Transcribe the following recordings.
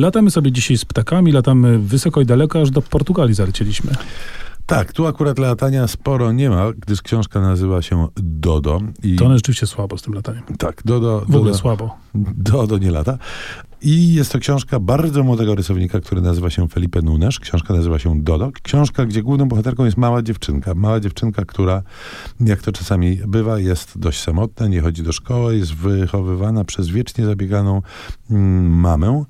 latamy sobie dzisiaj z ptakami, latamy wysoko i daleko, aż do Portugalii zalecieliśmy. Tak, tu akurat latania sporo nie ma, gdyż książka nazywa się Dodo. I... To one rzeczywiście słabo z tym lataniem. Tak, Dodo... W ogóle Dodo, słabo. Dodo nie lata. I jest to książka bardzo młodego rysownika, który nazywa się Felipe Nunes. Książka nazywa się Dodo. Książka, gdzie główną bohaterką jest mała dziewczynka. Mała dziewczynka, która, jak to czasami bywa, jest dość samotna, nie chodzi do szkoły, jest wychowywana przez wiecznie zabieganą mm, mamę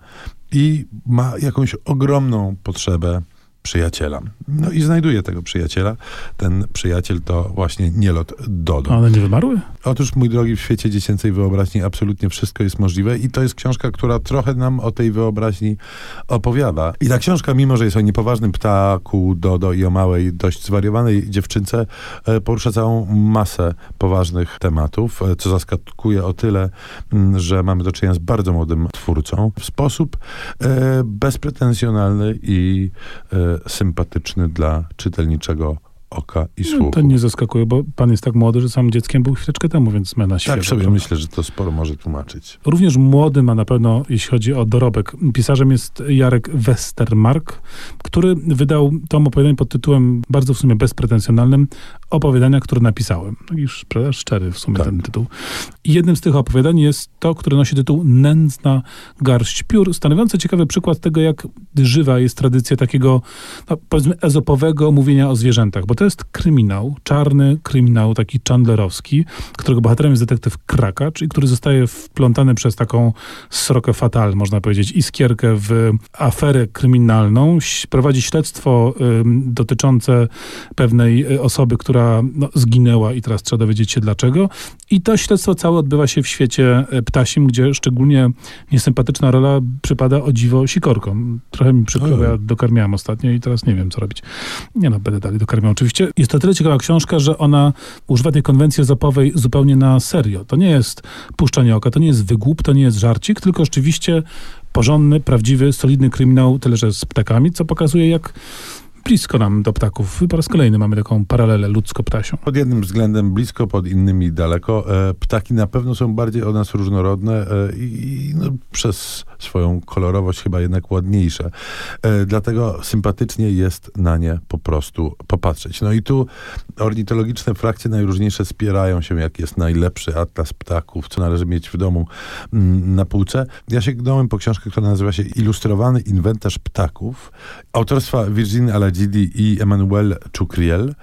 i ma jakąś ogromną potrzebę przyjaciela. No i znajduje tego przyjaciela. Ten przyjaciel to właśnie Nielot Dodo. A one nie wymarły? Otóż, mój drogi, w świecie dziecięcej wyobraźni absolutnie wszystko jest możliwe i to jest książka, która trochę nam o tej wyobraźni opowiada. I ta książka, mimo że jest o niepoważnym ptaku Dodo i o małej, dość zwariowanej dziewczynce, e, porusza całą masę poważnych tematów, e, co zaskakuje o tyle, że mamy do czynienia z bardzo młodym twórcą w sposób e, bezpretensjonalny i sympatyczny dla czytelniczego oka i słuchu. No, to nie zaskakuje, bo pan jest tak młody, że sam dzieckiem był chwileczkę temu, więc zmiana świata. Tak sobie myślę, że to sporo może tłumaczyć. Również młody ma na pewno, jeśli chodzi o dorobek. Pisarzem jest Jarek Westermark, który wydał tom opowiadań pod tytułem bardzo w sumie bezpretensjonalnym opowiadania, które napisałem. No już szczery w sumie tak. ten tytuł. I jednym z tych opowiadań jest to, które nosi tytuł Nędzna garść piór, stanowiące ciekawy przykład tego, jak żywa jest tradycja takiego, no, powiedzmy, ezopowego mówienia o zwierzętach, bo to jest kryminał, czarny kryminał, taki chandlerowski, którego bohaterem jest detektyw Krakacz i który zostaje wplątany przez taką srokę fatal, można powiedzieć, iskierkę w aferę kryminalną. Prowadzi śledztwo y, dotyczące pewnej y, osoby, która no, zginęła i teraz trzeba dowiedzieć się dlaczego. I to śledztwo całe odbywa się w świecie y, ptasim, gdzie szczególnie niesympatyczna rola przypada o dziwo sikorkom. Trochę mi przykro, ja dokarmiałem ostatnio i teraz nie wiem, co robić. Nie no, będę dalej dokarmiał oczywiście oczywiście. Jest to tyle ciekawa książka, że ona używa tej konwencji zapowej zupełnie na serio. To nie jest puszczanie oka, to nie jest wygłup, to nie jest żarcik, tylko rzeczywiście porządny, prawdziwy, solidny kryminał, tyle że z ptakami, co pokazuje, jak blisko nam do ptaków. Po raz kolejny mamy taką paralelę ludzko-ptasią. Pod jednym względem blisko, pod innymi daleko. E, ptaki na pewno są bardziej od nas różnorodne e, i no, przez swoją kolorowość chyba jednak ładniejsze. E, dlatego sympatycznie jest na nie po prostu popatrzeć. No i tu ornitologiczne frakcje najróżniejsze spierają się, jak jest najlepszy atlas ptaków, co należy mieć w domu mm, na półce. Ja sięgnąłem po książkę, która nazywa się Ilustrowany inwentarz ptaków autorstwa Virginie Alagidi i Emmanuel Chukriel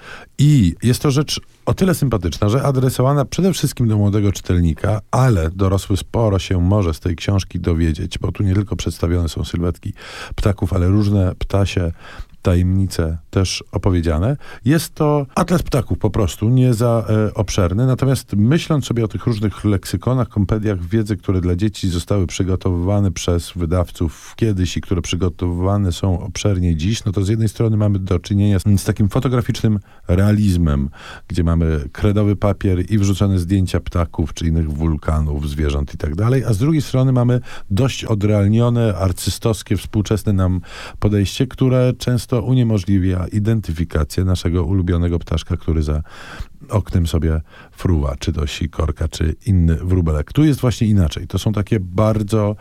i jest to rzecz o tyle sympatyczna, że adresowana przede wszystkim do młodego czytelnika, ale dorosły sporo się może z tej książki dowiedzieć, bo tu nie tylko przedstawione są sylwetki ptaków, ale różne ptasie tajemnice też opowiedziane. Jest to atlas ptaków po prostu, nie za e, obszerny, natomiast myśląc sobie o tych różnych leksykonach, kompediach wiedzy, które dla dzieci zostały przygotowywane przez wydawców kiedyś i które przygotowywane są obszernie dziś, no to z jednej strony mamy do czynienia z, z takim fotograficznym realizmem, gdzie mamy kredowy papier i wrzucone zdjęcia ptaków czy innych wulkanów, zwierząt i tak dalej, a z drugiej strony mamy dość odrealnione, arcystowskie, współczesne nam podejście, które często to uniemożliwia identyfikację naszego ulubionego ptaszka, który za oknem sobie fruwa, czy to sikorka, czy inny wróbelek. Tu jest właśnie inaczej. To są takie bardzo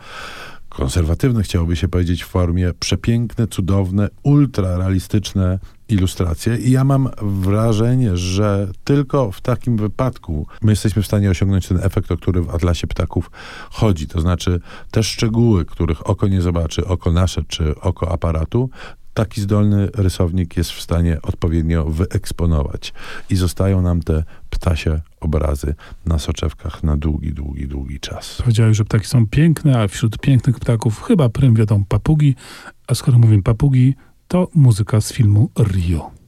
konserwatywne, chciałoby się powiedzieć, w formie przepiękne, cudowne, ultrarealistyczne ilustracje. I ja mam wrażenie, że tylko w takim wypadku my jesteśmy w stanie osiągnąć ten efekt, o który w Atlasie Ptaków chodzi. To znaczy te szczegóły, których oko nie zobaczy, oko nasze czy oko aparatu, taki zdolny rysownik jest w stanie odpowiednio wyeksponować. I zostają nam te ptasie obrazy na soczewkach na długi, długi, długi czas. Powiedziałeś, że ptaki są piękne, a wśród pięknych ptaków chyba prym wiodą papugi, a skoro mówię papugi, to muzyka z filmu Rio.